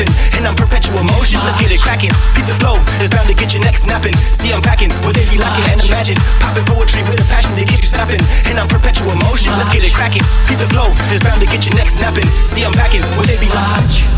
and I'm perpetual motion. Let's get it cracking. Beat the flow, it's bound to get your neck snapping. See, I'm packing what they be lacking, and imagine popping poetry with a passion that gets you snapping. And I'm perpetual motion. Let's get it cracking. Beat the flow, it's bound to get your neck snapping. See, I'm packing what they be lacking.